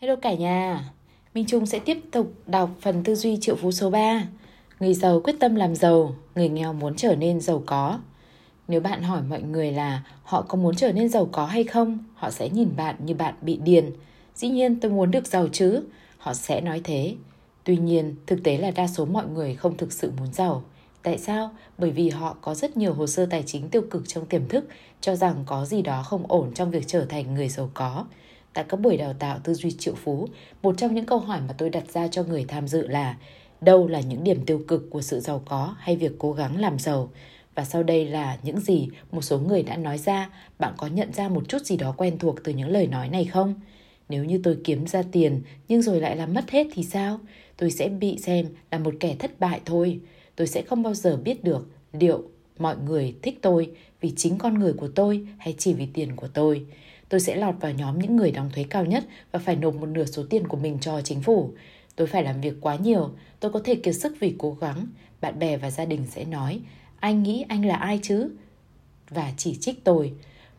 Hello cả nhà, Minh Trung sẽ tiếp tục đọc phần tư duy triệu phú số 3. Người giàu quyết tâm làm giàu, người nghèo muốn trở nên giàu có. Nếu bạn hỏi mọi người là họ có muốn trở nên giàu có hay không, họ sẽ nhìn bạn như bạn bị điên. Dĩ nhiên tôi muốn được giàu chứ, họ sẽ nói thế. Tuy nhiên, thực tế là đa số mọi người không thực sự muốn giàu. Tại sao? Bởi vì họ có rất nhiều hồ sơ tài chính tiêu cực trong tiềm thức, cho rằng có gì đó không ổn trong việc trở thành người giàu có. Tại các buổi đào tạo tư duy triệu phú, một trong những câu hỏi mà tôi đặt ra cho người tham dự là đâu là những điểm tiêu cực của sự giàu có hay việc cố gắng làm giàu? Và sau đây là những gì một số người đã nói ra, bạn có nhận ra một chút gì đó quen thuộc từ những lời nói này không? Nếu như tôi kiếm ra tiền nhưng rồi lại làm mất hết thì sao? Tôi sẽ bị xem là một kẻ thất bại thôi. Tôi sẽ không bao giờ biết được liệu mọi người thích tôi vì chính con người của tôi hay chỉ vì tiền của tôi. Tôi sẽ lọt vào nhóm những người đóng thuế cao nhất và phải nộp một nửa số tiền của mình cho chính phủ. Tôi phải làm việc quá nhiều, tôi có thể kiệt sức vì cố gắng. Bạn bè và gia đình sẽ nói, anh nghĩ anh là ai chứ? Và chỉ trích tôi.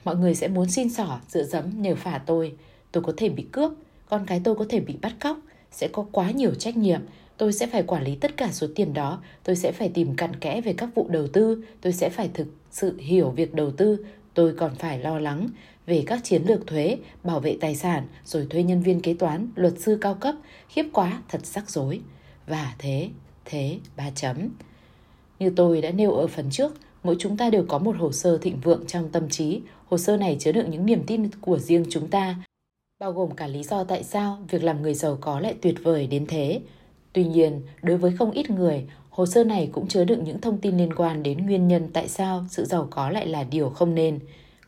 Mọi người sẽ muốn xin xỏ, dựa dẫm nhờ phả tôi. Tôi có thể bị cướp, con cái tôi có thể bị bắt cóc, sẽ có quá nhiều trách nhiệm. Tôi sẽ phải quản lý tất cả số tiền đó, tôi sẽ phải tìm cặn kẽ về các vụ đầu tư, tôi sẽ phải thực sự hiểu việc đầu tư, tôi còn phải lo lắng về các chiến lược thuế, bảo vệ tài sản, rồi thuê nhân viên kế toán, luật sư cao cấp, khiếp quá, thật rắc rối. Và thế, thế, ba chấm. Như tôi đã nêu ở phần trước, mỗi chúng ta đều có một hồ sơ thịnh vượng trong tâm trí. Hồ sơ này chứa đựng những niềm tin của riêng chúng ta, bao gồm cả lý do tại sao việc làm người giàu có lại tuyệt vời đến thế. Tuy nhiên, đối với không ít người, hồ sơ này cũng chứa đựng những thông tin liên quan đến nguyên nhân tại sao sự giàu có lại là điều không nên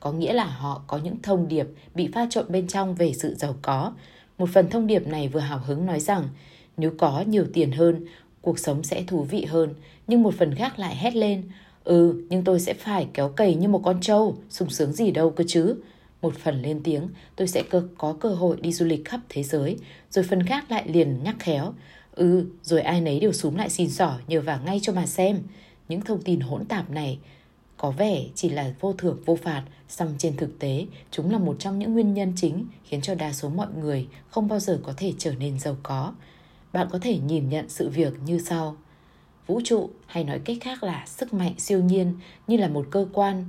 có nghĩa là họ có những thông điệp bị pha trộn bên trong về sự giàu có. Một phần thông điệp này vừa hào hứng nói rằng nếu có nhiều tiền hơn, cuộc sống sẽ thú vị hơn, nhưng một phần khác lại hét lên, ừ, nhưng tôi sẽ phải kéo cày như một con trâu, sung sướng gì đâu cơ chứ. Một phần lên tiếng, tôi sẽ cơ, có cơ hội đi du lịch khắp thế giới, rồi phần khác lại liền nhắc khéo, ừ, rồi ai nấy đều súm lại xin xỏ nhờ vả ngay cho mà xem. Những thông tin hỗn tạp này có vẻ chỉ là vô thưởng vô phạt, song trên thực tế, chúng là một trong những nguyên nhân chính khiến cho đa số mọi người không bao giờ có thể trở nên giàu có. Bạn có thể nhìn nhận sự việc như sau. Vũ trụ hay nói cách khác là sức mạnh siêu nhiên như là một cơ quan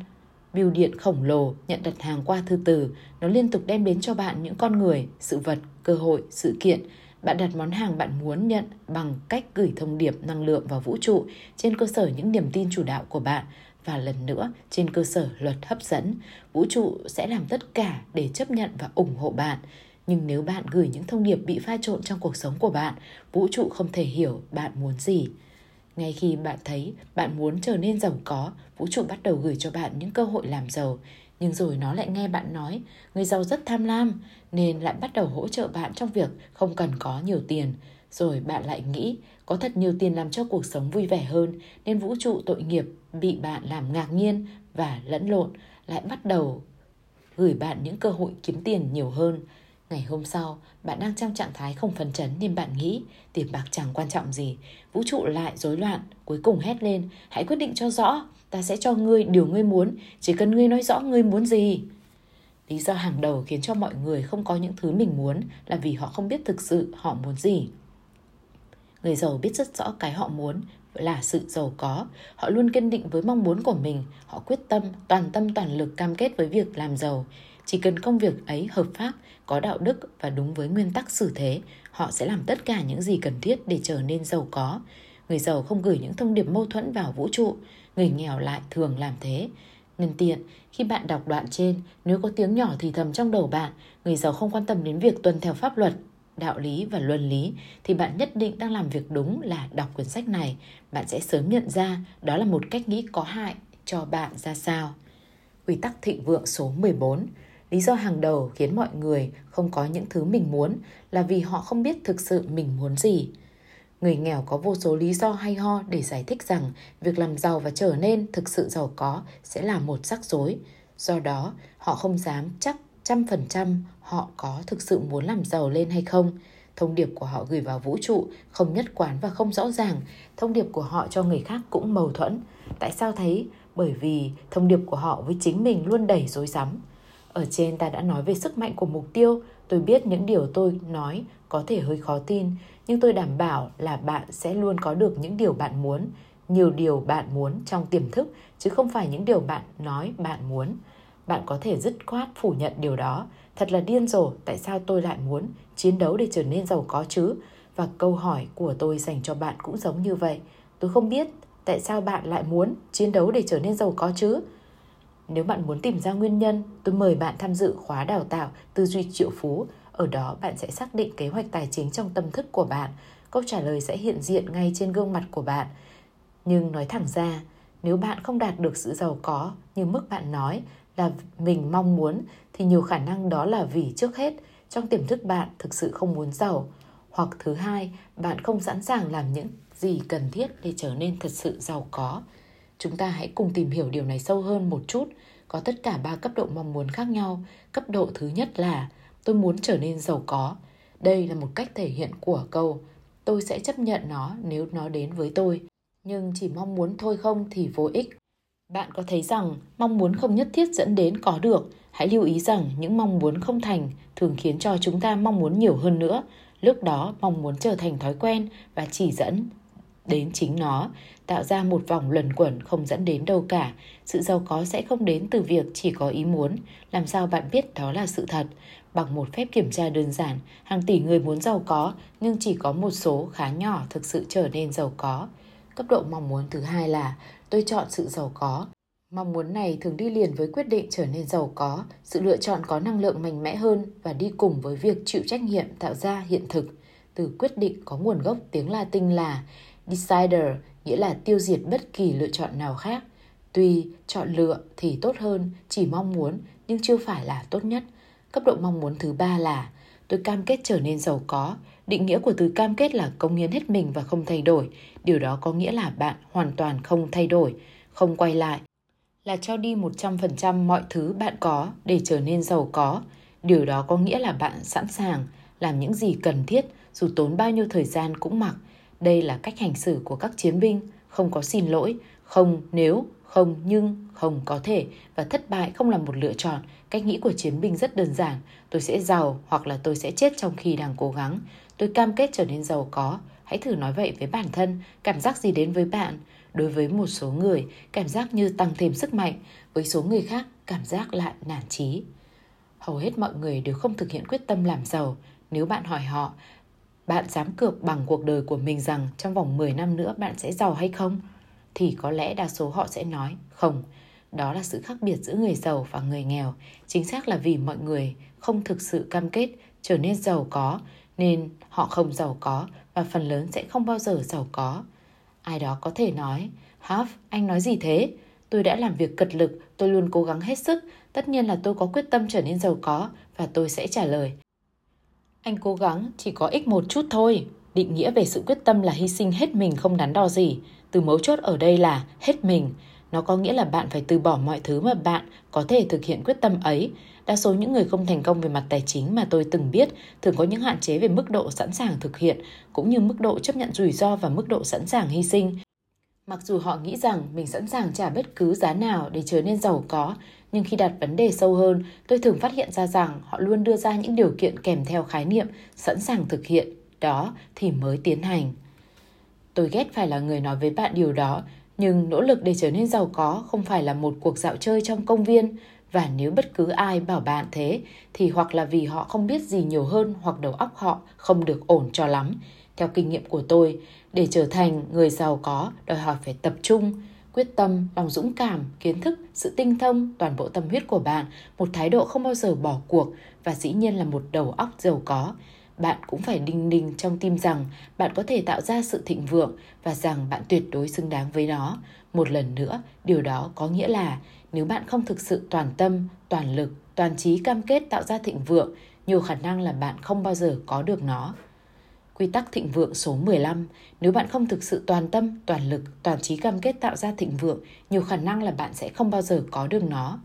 bưu điện khổng lồ nhận đặt hàng qua thư từ, nó liên tục đem đến cho bạn những con người, sự vật, cơ hội, sự kiện. Bạn đặt món hàng bạn muốn nhận bằng cách gửi thông điệp năng lượng vào vũ trụ trên cơ sở những niềm tin chủ đạo của bạn và lần nữa trên cơ sở luật hấp dẫn, vũ trụ sẽ làm tất cả để chấp nhận và ủng hộ bạn. Nhưng nếu bạn gửi những thông điệp bị pha trộn trong cuộc sống của bạn, vũ trụ không thể hiểu bạn muốn gì. Ngay khi bạn thấy bạn muốn trở nên giàu có, vũ trụ bắt đầu gửi cho bạn những cơ hội làm giàu nhưng rồi nó lại nghe bạn nói, người giàu rất tham lam, nên lại bắt đầu hỗ trợ bạn trong việc không cần có nhiều tiền rồi bạn lại nghĩ, có thật nhiều tiền làm cho cuộc sống vui vẻ hơn, nên vũ trụ tội nghiệp bị bạn làm ngạc nhiên và lẫn lộn, lại bắt đầu gửi bạn những cơ hội kiếm tiền nhiều hơn. Ngày hôm sau, bạn đang trong trạng thái không phấn chấn nên bạn nghĩ tiền bạc chẳng quan trọng gì. Vũ trụ lại rối loạn, cuối cùng hét lên, hãy quyết định cho rõ, ta sẽ cho ngươi điều ngươi muốn, chỉ cần ngươi nói rõ ngươi muốn gì. Lý do hàng đầu khiến cho mọi người không có những thứ mình muốn là vì họ không biết thực sự họ muốn gì. Người giàu biết rất rõ cái họ muốn là sự giàu có. Họ luôn kiên định với mong muốn của mình. Họ quyết tâm, toàn tâm toàn lực cam kết với việc làm giàu. Chỉ cần công việc ấy hợp pháp, có đạo đức và đúng với nguyên tắc xử thế, họ sẽ làm tất cả những gì cần thiết để trở nên giàu có. Người giàu không gửi những thông điệp mâu thuẫn vào vũ trụ, người nghèo lại thường làm thế. Nhân tiện, khi bạn đọc đoạn trên, nếu có tiếng nhỏ thì thầm trong đầu bạn, người giàu không quan tâm đến việc tuân theo pháp luật, đạo lý và luân lý thì bạn nhất định đang làm việc đúng là đọc quyển sách này. Bạn sẽ sớm nhận ra đó là một cách nghĩ có hại cho bạn ra sao. Quy tắc thịnh vượng số 14 Lý do hàng đầu khiến mọi người không có những thứ mình muốn là vì họ không biết thực sự mình muốn gì. Người nghèo có vô số lý do hay ho để giải thích rằng việc làm giàu và trở nên thực sự giàu có sẽ là một rắc rối. Do đó, họ không dám chắc trăm phần trăm họ có thực sự muốn làm giàu lên hay không. Thông điệp của họ gửi vào vũ trụ không nhất quán và không rõ ràng. Thông điệp của họ cho người khác cũng mâu thuẫn. Tại sao thấy? Bởi vì thông điệp của họ với chính mình luôn đầy rối rắm. Ở trên ta đã nói về sức mạnh của mục tiêu, Tôi biết những điều tôi nói có thể hơi khó tin, nhưng tôi đảm bảo là bạn sẽ luôn có được những điều bạn muốn, nhiều điều bạn muốn trong tiềm thức, chứ không phải những điều bạn nói bạn muốn. Bạn có thể dứt khoát phủ nhận điều đó. Thật là điên rồ, tại sao tôi lại muốn chiến đấu để trở nên giàu có chứ? Và câu hỏi của tôi dành cho bạn cũng giống như vậy. Tôi không biết tại sao bạn lại muốn chiến đấu để trở nên giàu có chứ? Nếu bạn muốn tìm ra nguyên nhân, tôi mời bạn tham dự khóa đào tạo tư duy triệu phú. Ở đó bạn sẽ xác định kế hoạch tài chính trong tâm thức của bạn. Câu trả lời sẽ hiện diện ngay trên gương mặt của bạn. Nhưng nói thẳng ra, nếu bạn không đạt được sự giàu có như mức bạn nói là mình mong muốn thì nhiều khả năng đó là vì trước hết trong tiềm thức bạn thực sự không muốn giàu hoặc thứ hai bạn không sẵn sàng làm những gì cần thiết để trở nên thật sự giàu có chúng ta hãy cùng tìm hiểu điều này sâu hơn một chút. Có tất cả ba cấp độ mong muốn khác nhau. Cấp độ thứ nhất là, tôi muốn trở nên giàu có. Đây là một cách thể hiện của câu, tôi sẽ chấp nhận nó nếu nó đến với tôi. Nhưng chỉ mong muốn thôi không thì vô ích. Bạn có thấy rằng mong muốn không nhất thiết dẫn đến có được. Hãy lưu ý rằng những mong muốn không thành thường khiến cho chúng ta mong muốn nhiều hơn nữa. Lúc đó, mong muốn trở thành thói quen và chỉ dẫn đến chính nó, tạo ra một vòng luẩn quẩn không dẫn đến đâu cả. Sự giàu có sẽ không đến từ việc chỉ có ý muốn. Làm sao bạn biết đó là sự thật? Bằng một phép kiểm tra đơn giản, hàng tỷ người muốn giàu có, nhưng chỉ có một số khá nhỏ thực sự trở nên giàu có. Cấp độ mong muốn thứ hai là, tôi chọn sự giàu có. Mong muốn này thường đi liền với quyết định trở nên giàu có. Sự lựa chọn có năng lượng mạnh mẽ hơn và đi cùng với việc chịu trách nhiệm, tạo ra hiện thực. Từ quyết định có nguồn gốc tiếng latin là decider nghĩa là tiêu diệt bất kỳ lựa chọn nào khác. Tuy chọn lựa thì tốt hơn, chỉ mong muốn, nhưng chưa phải là tốt nhất. Cấp độ mong muốn thứ ba là, tôi cam kết trở nên giàu có. Định nghĩa của từ cam kết là công hiến hết mình và không thay đổi. Điều đó có nghĩa là bạn hoàn toàn không thay đổi, không quay lại. Là cho đi 100% mọi thứ bạn có để trở nên giàu có. Điều đó có nghĩa là bạn sẵn sàng, làm những gì cần thiết, dù tốn bao nhiêu thời gian cũng mặc. Đây là cách hành xử của các chiến binh, không có xin lỗi, không nếu, không nhưng, không có thể và thất bại không là một lựa chọn. Cách nghĩ của chiến binh rất đơn giản, tôi sẽ giàu hoặc là tôi sẽ chết trong khi đang cố gắng. Tôi cam kết trở nên giàu có. Hãy thử nói vậy với bản thân, cảm giác gì đến với bạn? Đối với một số người, cảm giác như tăng thêm sức mạnh, với số người khác cảm giác lại nản trí. Hầu hết mọi người đều không thực hiện quyết tâm làm giàu. Nếu bạn hỏi họ, bạn dám cược bằng cuộc đời của mình rằng trong vòng 10 năm nữa bạn sẽ giàu hay không? Thì có lẽ đa số họ sẽ nói không. Đó là sự khác biệt giữa người giàu và người nghèo. Chính xác là vì mọi người không thực sự cam kết trở nên giàu có nên họ không giàu có và phần lớn sẽ không bao giờ giàu có. Ai đó có thể nói, Huff, anh nói gì thế? Tôi đã làm việc cật lực, tôi luôn cố gắng hết sức, tất nhiên là tôi có quyết tâm trở nên giàu có và tôi sẽ trả lời. Anh cố gắng chỉ có ích một chút thôi. Định nghĩa về sự quyết tâm là hy sinh hết mình không đắn đo gì. Từ mấu chốt ở đây là hết mình. Nó có nghĩa là bạn phải từ bỏ mọi thứ mà bạn có thể thực hiện quyết tâm ấy. Đa số những người không thành công về mặt tài chính mà tôi từng biết thường có những hạn chế về mức độ sẵn sàng thực hiện, cũng như mức độ chấp nhận rủi ro và mức độ sẵn sàng hy sinh. Mặc dù họ nghĩ rằng mình sẵn sàng trả bất cứ giá nào để trở nên giàu có, nhưng khi đặt vấn đề sâu hơn, tôi thường phát hiện ra rằng họ luôn đưa ra những điều kiện kèm theo khái niệm sẵn sàng thực hiện, đó thì mới tiến hành. Tôi ghét phải là người nói với bạn điều đó, nhưng nỗ lực để trở nên giàu có không phải là một cuộc dạo chơi trong công viên, và nếu bất cứ ai bảo bạn thế thì hoặc là vì họ không biết gì nhiều hơn hoặc đầu óc họ không được ổn cho lắm. Theo kinh nghiệm của tôi, để trở thành người giàu có đòi hỏi phải tập trung, quyết tâm, lòng dũng cảm, kiến thức, sự tinh thông, toàn bộ tâm huyết của bạn, một thái độ không bao giờ bỏ cuộc và dĩ nhiên là một đầu óc giàu có. Bạn cũng phải đinh ninh trong tim rằng bạn có thể tạo ra sự thịnh vượng và rằng bạn tuyệt đối xứng đáng với nó. Một lần nữa, điều đó có nghĩa là nếu bạn không thực sự toàn tâm, toàn lực, toàn trí cam kết tạo ra thịnh vượng, nhiều khả năng là bạn không bao giờ có được nó. Quy tắc thịnh vượng số 15, nếu bạn không thực sự toàn tâm, toàn lực, toàn trí cam kết tạo ra thịnh vượng, nhiều khả năng là bạn sẽ không bao giờ có được nó.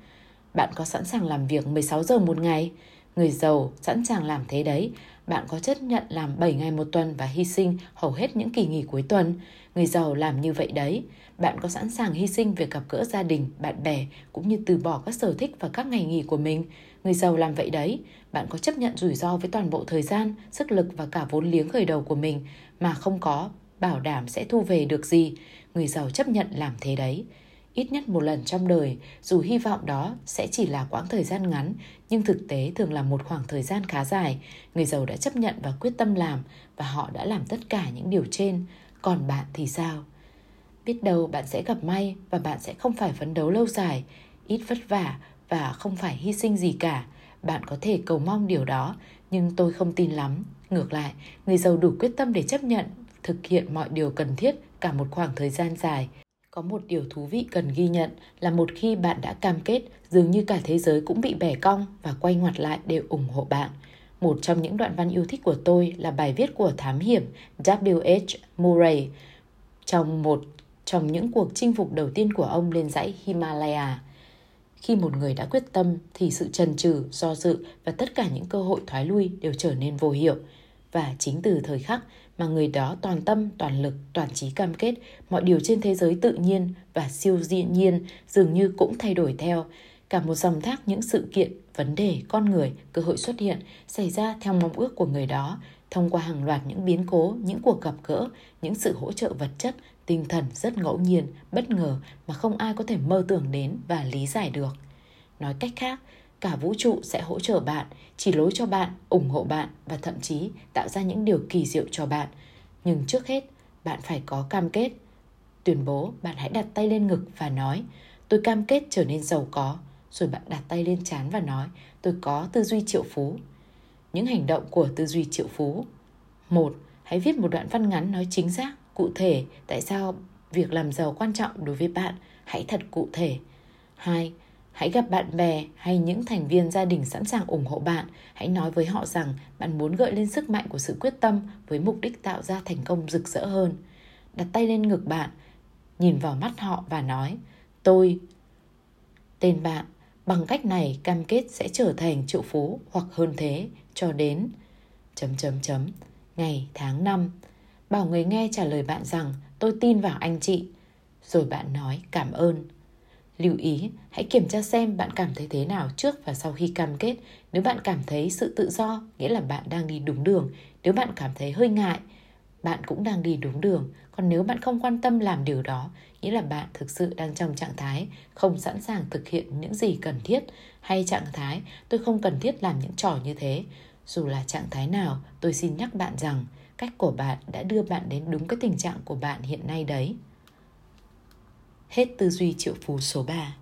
Bạn có sẵn sàng làm việc 16 giờ một ngày? Người giàu sẵn sàng làm thế đấy. Bạn có chấp nhận làm 7 ngày một tuần và hy sinh hầu hết những kỳ nghỉ cuối tuần? Người giàu làm như vậy đấy. Bạn có sẵn sàng hy sinh việc gặp gỡ gia đình, bạn bè cũng như từ bỏ các sở thích và các ngày nghỉ của mình? Người giàu làm vậy đấy. Bạn có chấp nhận rủi ro với toàn bộ thời gian, sức lực và cả vốn liếng khởi đầu của mình mà không có bảo đảm sẽ thu về được gì. Người giàu chấp nhận làm thế đấy. Ít nhất một lần trong đời, dù hy vọng đó sẽ chỉ là quãng thời gian ngắn, nhưng thực tế thường là một khoảng thời gian khá dài. Người giàu đã chấp nhận và quyết tâm làm và họ đã làm tất cả những điều trên. Còn bạn thì sao? Biết đâu bạn sẽ gặp may và bạn sẽ không phải phấn đấu lâu dài, ít vất vả và không phải hy sinh gì cả. Bạn có thể cầu mong điều đó, nhưng tôi không tin lắm. Ngược lại, người giàu đủ quyết tâm để chấp nhận thực hiện mọi điều cần thiết cả một khoảng thời gian dài. Có một điều thú vị cần ghi nhận là một khi bạn đã cam kết, dường như cả thế giới cũng bị bẻ cong và quay ngoặt lại để ủng hộ bạn. Một trong những đoạn văn yêu thích của tôi là bài viết của thám hiểm W.H. Murray trong một trong những cuộc chinh phục đầu tiên của ông lên dãy Himalaya. Khi một người đã quyết tâm thì sự trần trừ, do dự và tất cả những cơ hội thoái lui đều trở nên vô hiệu. Và chính từ thời khắc mà người đó toàn tâm, toàn lực, toàn trí cam kết, mọi điều trên thế giới tự nhiên và siêu diện nhiên dường như cũng thay đổi theo. Cả một dòng thác những sự kiện, vấn đề, con người, cơ hội xuất hiện xảy ra theo mong ước của người đó, thông qua hàng loạt những biến cố, những cuộc gặp gỡ, những sự hỗ trợ vật chất, tinh thần rất ngẫu nhiên, bất ngờ mà không ai có thể mơ tưởng đến và lý giải được. Nói cách khác, cả vũ trụ sẽ hỗ trợ bạn, chỉ lối cho bạn, ủng hộ bạn và thậm chí tạo ra những điều kỳ diệu cho bạn. Nhưng trước hết, bạn phải có cam kết. Tuyên bố bạn hãy đặt tay lên ngực và nói, tôi cam kết trở nên giàu có. Rồi bạn đặt tay lên trán và nói, tôi có tư duy triệu phú. Những hành động của tư duy triệu phú. Một, hãy viết một đoạn văn ngắn nói chính xác, cụ thể tại sao việc làm giàu quan trọng đối với bạn. Hãy thật cụ thể. Hai, Hãy gặp bạn bè hay những thành viên gia đình sẵn sàng ủng hộ bạn. Hãy nói với họ rằng bạn muốn gợi lên sức mạnh của sự quyết tâm với mục đích tạo ra thành công rực rỡ hơn. Đặt tay lên ngực bạn, nhìn vào mắt họ và nói Tôi, tên bạn, bằng cách này cam kết sẽ trở thành triệu phú hoặc hơn thế cho đến chấm chấm chấm ngày tháng năm bảo người nghe trả lời bạn rằng tôi tin vào anh chị rồi bạn nói cảm ơn Lưu ý, hãy kiểm tra xem bạn cảm thấy thế nào trước và sau khi cam kết. Nếu bạn cảm thấy sự tự do, nghĩa là bạn đang đi đúng đường. Nếu bạn cảm thấy hơi ngại, bạn cũng đang đi đúng đường. Còn nếu bạn không quan tâm làm điều đó, nghĩa là bạn thực sự đang trong trạng thái không sẵn sàng thực hiện những gì cần thiết hay trạng thái tôi không cần thiết làm những trò như thế. Dù là trạng thái nào, tôi xin nhắc bạn rằng cách của bạn đã đưa bạn đến đúng cái tình trạng của bạn hiện nay đấy. Hết tư duy triệu phú số 3